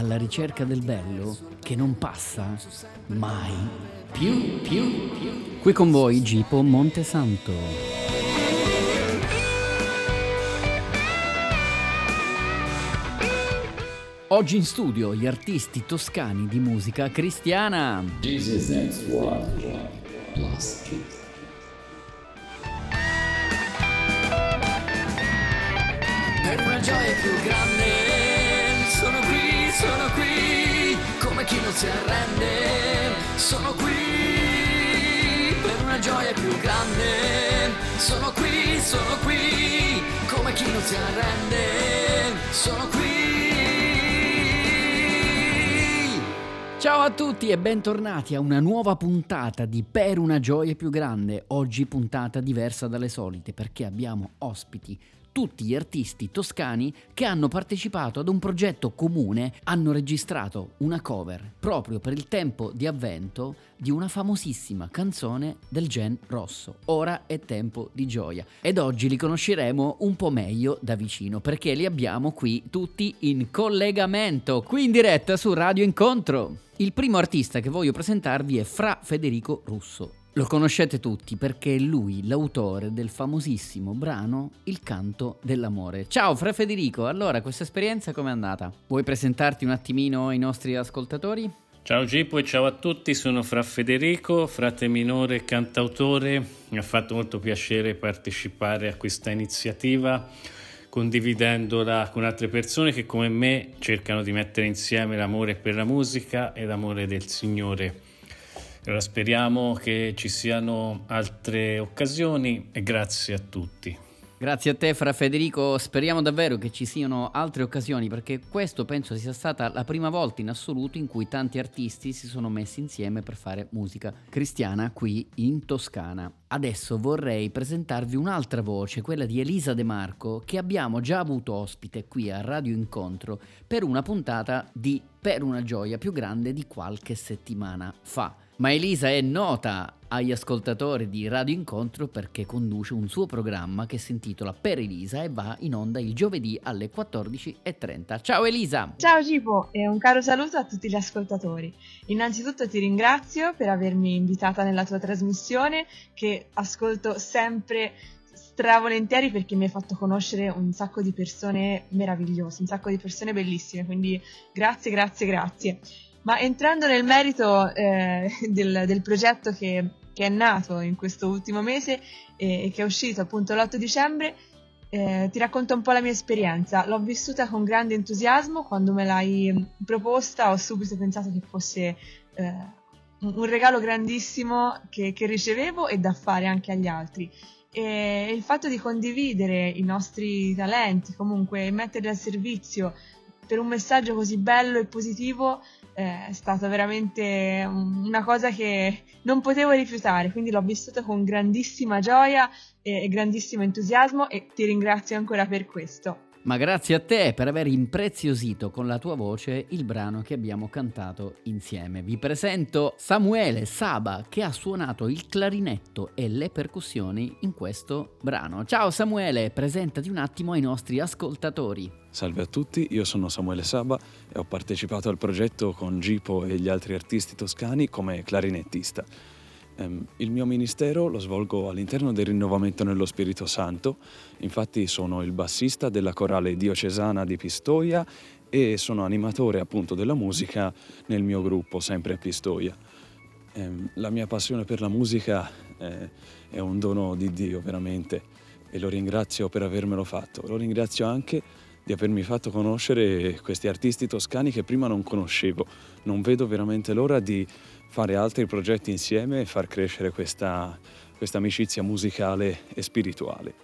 alla ricerca del bello che non passa mai più, più, più. Qui con voi Gipo Montesanto. Oggi in studio gli artisti toscani di musica cristiana. Jesus next one, plus kids. Per una gioia più grande, chi non si arrende, sono qui. Per una gioia più grande, sono qui, sono qui, come chi non si arrende, sono qui. Ciao a tutti e bentornati a una nuova puntata di Per una gioia più grande. Oggi puntata diversa dalle solite perché abbiamo ospiti tutti gli artisti toscani che hanno partecipato ad un progetto comune, hanno registrato una cover proprio per il tempo di avvento di una famosissima canzone del Gen Rosso. Ora è tempo di gioia ed oggi li conosceremo un po' meglio da vicino perché li abbiamo qui tutti in collegamento, qui in diretta su Radio Incontro. Il primo artista che voglio presentarvi è Fra Federico Russo. Lo conoscete tutti perché è lui l'autore del famosissimo brano Il canto dell'amore. Ciao Fra Federico, allora questa esperienza com'è andata? Vuoi presentarti un attimino ai nostri ascoltatori? Ciao Gippo e ciao a tutti, sono Fra Federico, frate minore e cantautore. Mi ha fatto molto piacere partecipare a questa iniziativa condividendola con altre persone che come me cercano di mettere insieme l'amore per la musica e l'amore del Signore. Allora speriamo che ci siano altre occasioni e grazie a tutti. Grazie a te Fra Federico, speriamo davvero che ci siano altre occasioni perché questo penso sia stata la prima volta in assoluto in cui tanti artisti si sono messi insieme per fare musica cristiana qui in Toscana. Adesso vorrei presentarvi un'altra voce, quella di Elisa De Marco, che abbiamo già avuto ospite qui a Radio Incontro per una puntata di Per una gioia più grande di qualche settimana fa. Ma Elisa è nota agli ascoltatori di Radio Incontro perché conduce un suo programma che si intitola Per Elisa e va in onda il giovedì alle 14.30. Ciao Elisa! Ciao Gipo e un caro saluto a tutti gli ascoltatori. Innanzitutto ti ringrazio per avermi invitata nella tua trasmissione che ascolto sempre stravolentieri perché mi hai fatto conoscere un sacco di persone meravigliose, un sacco di persone bellissime, quindi grazie, grazie, grazie. Ma entrando nel merito eh, del, del, progetto che, che, è nato in questo ultimo mese e, e che è uscito appunto l'8 dicembre, eh, ti racconto un po' la mia esperienza. L'ho vissuta con grande entusiasmo, quando me l'hai proposta ho subito pensato che fosse eh, un regalo grandissimo che, che ricevevo e da fare anche agli altri e il fatto di condividere i nostri talenti, comunque metterli al servizio per un messaggio così bello e positivo eh, è stata veramente una cosa che non potevo rifiutare, quindi l'ho vissuta con grandissima gioia e, e grandissimo entusiasmo e ti ringrazio ancora per questo. Ma grazie a te per aver impreziosito con la tua voce il brano che abbiamo cantato insieme. Vi presento Samuele Saba che ha suonato il clarinetto e le percussioni in questo brano. Ciao Samuele, presentati un attimo ai nostri ascoltatori. Salve a tutti, io sono Samuele Saba e ho partecipato al progetto con Gipo e gli altri artisti toscani come clarinettista. Ehm, il mio ministero lo svolgo all'interno del Rinnovamento nello Spirito Santo, infatti sono il bassista della corale diocesana di Pistoia e sono animatore appunto della musica nel mio gruppo, sempre a Pistoia. Ehm, la mia passione per la musica eh, è un dono di Dio veramente e lo ringrazio per avermelo fatto. Lo ringrazio anche di avermi fatto conoscere questi artisti toscani che prima non conoscevo. Non vedo veramente l'ora di fare altri progetti insieme e far crescere questa, questa amicizia musicale e spirituale.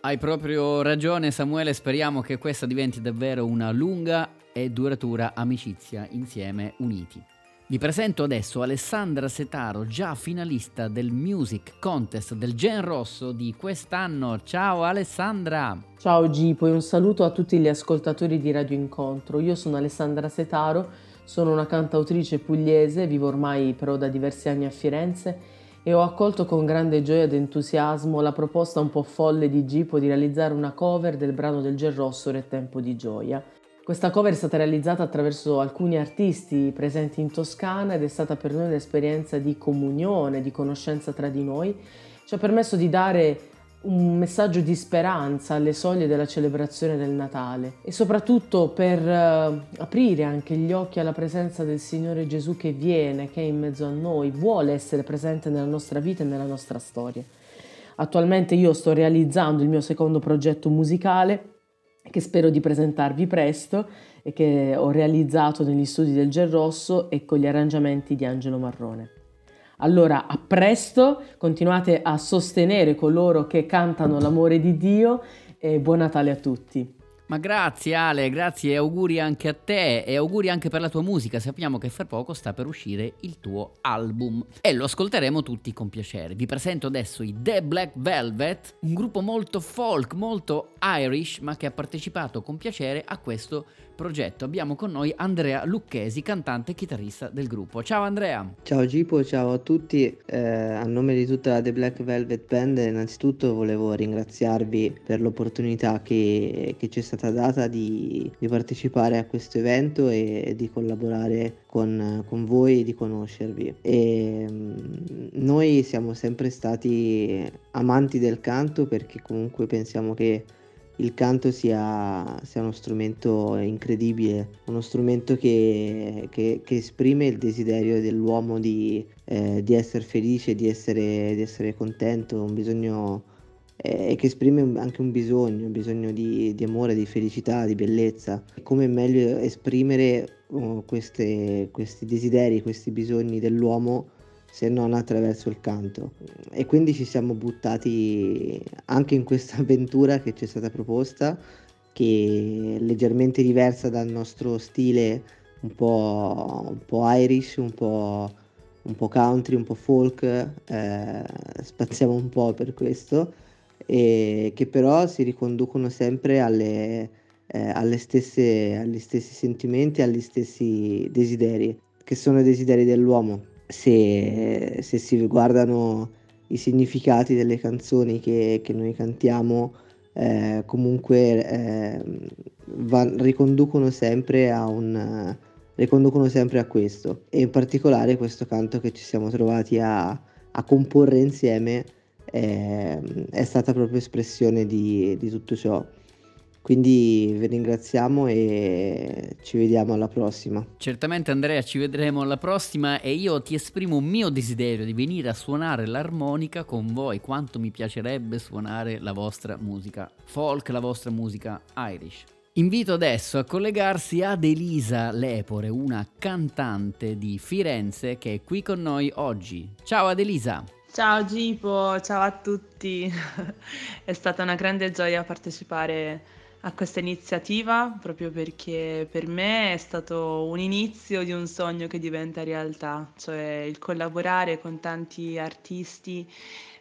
Hai proprio ragione Samuele, speriamo che questa diventi davvero una lunga e duratura amicizia insieme uniti. Vi presento adesso Alessandra Setaro, già finalista del Music Contest del Gen Rosso di quest'anno. Ciao Alessandra! Ciao Gipo e un saluto a tutti gli ascoltatori di Radio Incontro. Io sono Alessandra Setaro, sono una cantautrice pugliese, vivo ormai però da diversi anni a Firenze e ho accolto con grande gioia ed entusiasmo la proposta un po' folle di Gipo di realizzare una cover del brano del Gen Rosso Re Tempo di Gioia. Questa cover è stata realizzata attraverso alcuni artisti presenti in Toscana ed è stata per noi un'esperienza di comunione, di conoscenza tra di noi. Ci ha permesso di dare un messaggio di speranza alle soglie della celebrazione del Natale e soprattutto per uh, aprire anche gli occhi alla presenza del Signore Gesù che viene, che è in mezzo a noi, vuole essere presente nella nostra vita e nella nostra storia. Attualmente io sto realizzando il mio secondo progetto musicale che spero di presentarvi presto e che ho realizzato negli studi del Gel Rosso e con gli arrangiamenti di Angelo Marrone. Allora, a presto, continuate a sostenere coloro che cantano l'amore di Dio e buon Natale a tutti. Ma grazie Ale, grazie e auguri anche a te e auguri anche per la tua musica. Sappiamo che fra poco sta per uscire il tuo album e lo ascolteremo tutti con piacere. Vi presento adesso i The Black Velvet, un gruppo molto folk, molto Irish, ma che ha partecipato con piacere a questo progetto. Abbiamo con noi Andrea Lucchesi, cantante e chitarrista del gruppo. Ciao Andrea. Ciao Gipo, ciao a tutti. Eh, a nome di tutta la The Black Velvet Band, innanzitutto volevo ringraziarvi per l'opportunità che, che ci è stata data di, di, partecipare a questo evento e di collaborare con, con voi e di conoscervi. E, mm, noi siamo sempre stati amanti del canto perché comunque pensiamo che il canto sia, sia, uno strumento incredibile, uno strumento che, che, che esprime il desiderio dell'uomo di, eh, di essere felice, di essere, di essere contento, un bisogno eh, che esprime anche un bisogno, un bisogno di, di, amore, di felicità, di bellezza. Come è meglio esprimere uh, queste, questi desideri, questi bisogni dell'uomo se non attraverso il canto. E quindi ci siamo buttati anche in questa avventura che ci è stata proposta, che è leggermente diversa dal nostro stile un po', un po Irish, un po', un po', country, un po' folk, eh, spaziamo un po' per questo, e che però si riconducono sempre alle, eh, alle stesse, agli stessi sentimenti, agli stessi desideri, che sono i desideri dell'uomo se, se si guardano i significati delle canzoni che, che noi cantiamo, eh, comunque eh, va, riconducono sempre a un riconducono sempre a questo e in particolare questo canto che ci siamo trovati a, a comporre insieme eh, è stata proprio espressione di, di tutto ciò. Quindi vi ringraziamo e ci vediamo alla prossima. Certamente Andrea, ci vedremo alla prossima e io ti esprimo un mio desiderio di venire a suonare l'armonica con voi, quanto mi piacerebbe suonare la vostra musica folk, la vostra musica Irish. Invito adesso a collegarsi ad Elisa Lepore, una cantante di Firenze che è qui con noi oggi. Ciao Adelisa! Ciao Gipo, ciao a tutti. è stata una grande gioia partecipare a questa iniziativa proprio perché per me è stato un inizio di un sogno che diventa realtà, cioè il collaborare con tanti artisti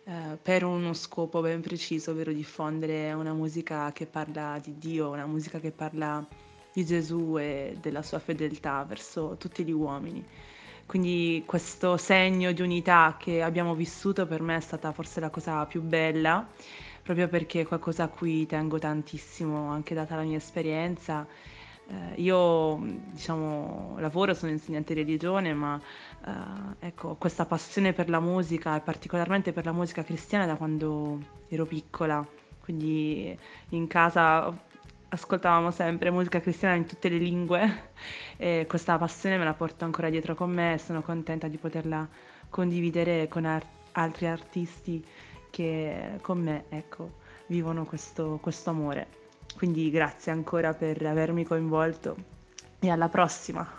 eh, per uno scopo ben preciso, ovvero diffondere una musica che parla di Dio, una musica che parla di Gesù e della sua fedeltà verso tutti gli uomini. Quindi questo segno di unità che abbiamo vissuto per me è stata forse la cosa più bella proprio perché è qualcosa a cui tengo tantissimo, anche data la mia esperienza. Eh, io diciamo, lavoro, sono insegnante di religione, ma eh, ecco, questa passione per la musica e particolarmente per la musica cristiana da quando ero piccola. Quindi in casa ascoltavamo sempre musica cristiana in tutte le lingue e questa passione me la porto ancora dietro con me e sono contenta di poterla condividere con ar- altri artisti che con me ecco, vivono questo, questo amore. Quindi grazie ancora per avermi coinvolto e alla prossima.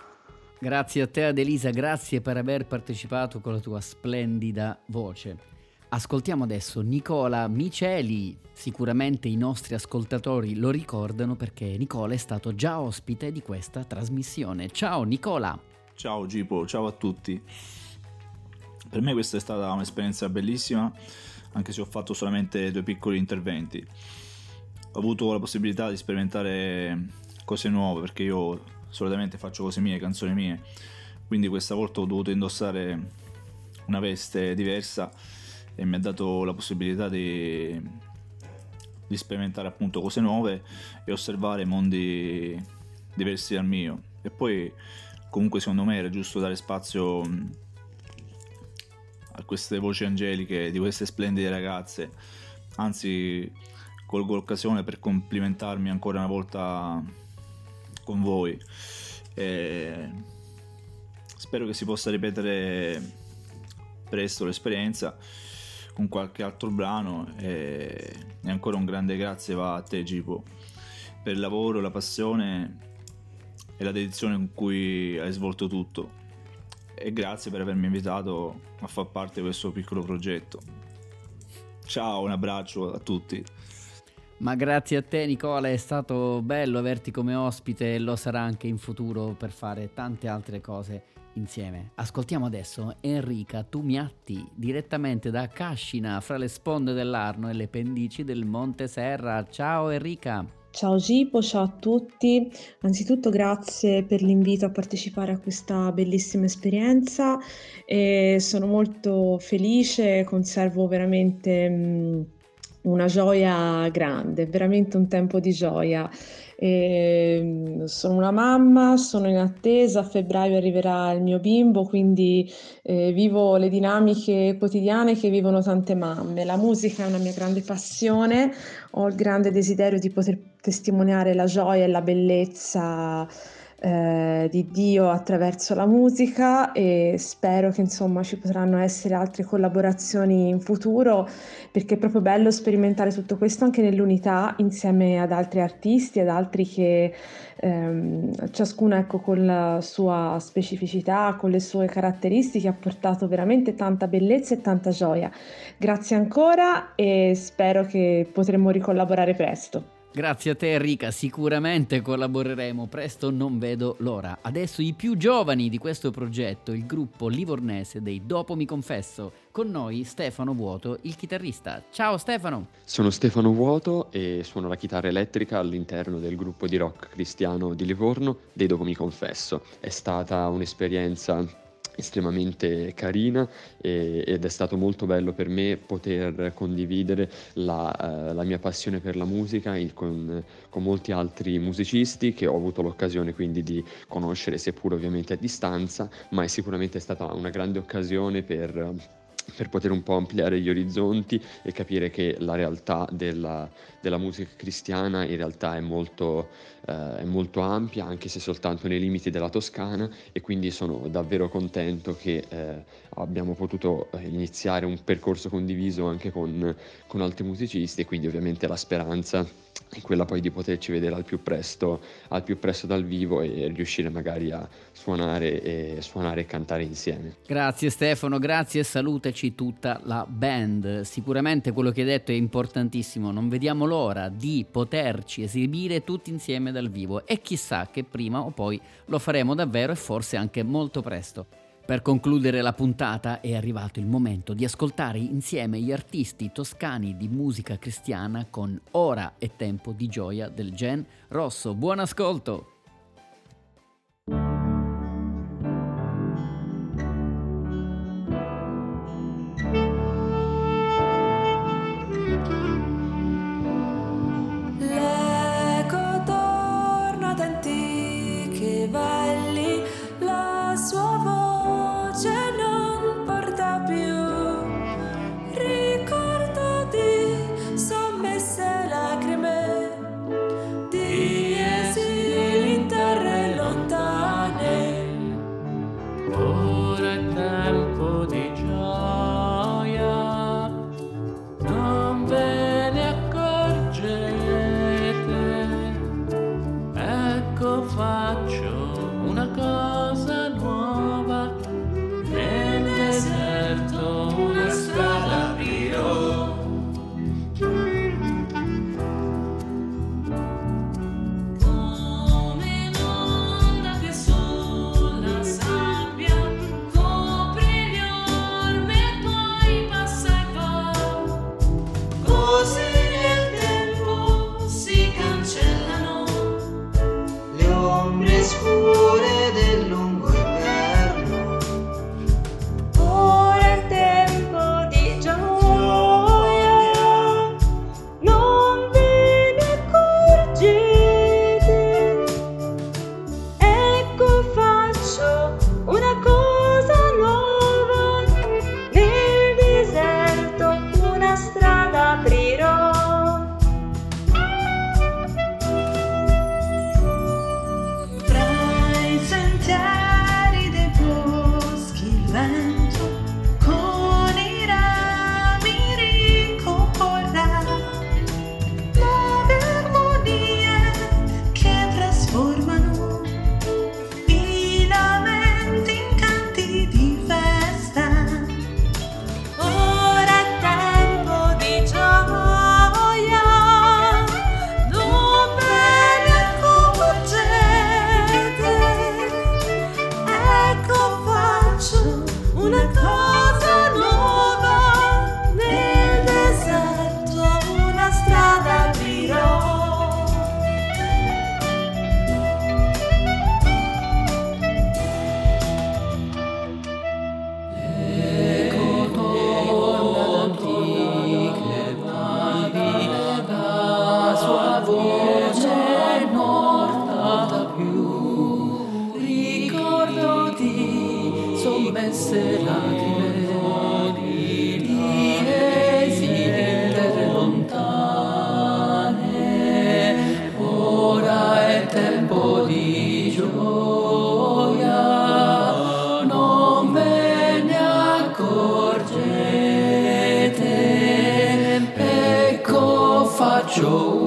Grazie a te Adelisa, grazie per aver partecipato con la tua splendida voce. Ascoltiamo adesso Nicola Miceli, sicuramente i nostri ascoltatori lo ricordano perché Nicola è stato già ospite di questa trasmissione. Ciao Nicola! Ciao Gipo, ciao a tutti. Per me questa è stata un'esperienza bellissima, anche se ho fatto solamente due piccoli interventi. Ho avuto la possibilità di sperimentare cose nuove perché io solitamente faccio cose mie, canzoni mie, quindi questa volta ho dovuto indossare una veste diversa e mi ha dato la possibilità di, di sperimentare appunto cose nuove e osservare mondi diversi dal mio. E poi comunque secondo me era giusto dare spazio a queste voci angeliche di queste splendide ragazze. Anzi, colgo l'occasione per complimentarmi ancora una volta con voi. E spero che si possa ripetere presto l'esperienza con qualche altro brano e, ancora un grande grazie va a te Gipo per il lavoro, la passione e la dedizione con cui hai svolto tutto. E grazie per avermi invitato a far parte di questo piccolo progetto. Ciao, un abbraccio a tutti. Ma grazie a te Nicola, è stato bello averti come ospite e lo sarà anche in futuro per fare tante altre cose insieme. Ascoltiamo adesso Enrica Tumiatti direttamente da Cascina fra le sponde dell'Arno e le pendici del Monte Serra. Ciao Enrica! Ciao Gipo, ciao a tutti. Anzitutto grazie per l'invito a partecipare a questa bellissima esperienza e sono molto felice, conservo veramente mh, una gioia grande, veramente un tempo di gioia. E, ehm, sono una mamma, sono in attesa, a febbraio arriverà il mio bimbo, quindi eh, vivo le dinamiche quotidiane che vivono tante mamme. La musica è una mia grande passione, ho il grande desiderio di poter testimoniare la gioia e la bellezza eh, di Dio attraverso la musica e spero che insomma ci potranno essere altre collaborazioni in futuro perché è proprio bello sperimentare tutto questo anche nell'unità insieme ad altri artisti, ad altri che ehm, ciascuno ecco con la sua specificità, con le sue caratteristiche ha portato veramente tanta bellezza e tanta gioia. Grazie ancora e spero che potremo ricollaborare presto. Grazie a te Enrica, sicuramente collaboreremo presto, non vedo l'ora. Adesso i più giovani di questo progetto, il gruppo livornese dei Dopo mi confesso. Con noi Stefano Vuoto, il chitarrista. Ciao Stefano! Sono Stefano Vuoto e suono la chitarra elettrica all'interno del gruppo di rock cristiano di Livorno dei Dopo mi confesso. È stata un'esperienza estremamente carina e, ed è stato molto bello per me poter condividere la, uh, la mia passione per la musica in, con, con, molti altri musicisti che ho avuto l'occasione quindi di conoscere seppur ovviamente a distanza ma è sicuramente stata una grande occasione per per poter un po' ampliare gli orizzonti e capire che la realtà della, della musica cristiana in realtà è molto, eh, è molto, ampia, anche se soltanto nei limiti della Toscana e quindi sono davvero contento che eh, abbiamo potuto eh, iniziare un percorso condiviso anche con, con altri musicisti e quindi ovviamente la speranza è quella poi di poterci vedere al più presto, al più presto dal vivo e riuscire magari a suonare e, suonare e cantare insieme. Grazie Stefano, grazie e salutaci tutta la band. Sicuramente quello che hai detto è importantissimo, non vediamo l'ora di poterci esibire tutti insieme dal vivo e chissà che prima o poi lo faremo davvero e forse anche molto presto. Per concludere la puntata è arrivato il momento di ascoltare insieme gli artisti toscani di musica cristiana con Ora è tempo di gioia del Gen Rosso. Buon ascolto! macho. Faccio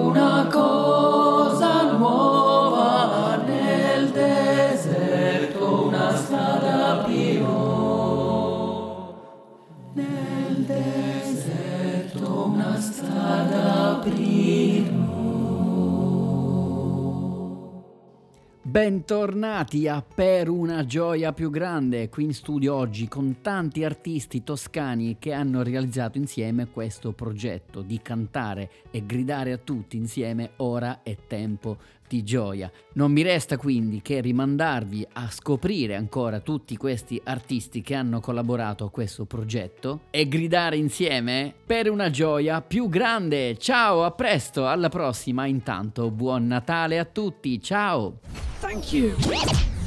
Bentornati a Per una gioia più grande, qui in studio oggi con tanti artisti toscani che hanno realizzato insieme questo progetto di cantare e gridare a tutti insieme Ora è tempo di gioia. Non mi resta quindi che rimandarvi a scoprire ancora tutti questi artisti che hanno collaborato a questo progetto e gridare insieme per una gioia più grande. Ciao, a presto, alla prossima. Intanto buon Natale a tutti. Ciao. Thank you.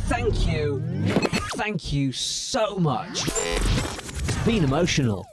Thank you. Thank you so much. It's been emotional.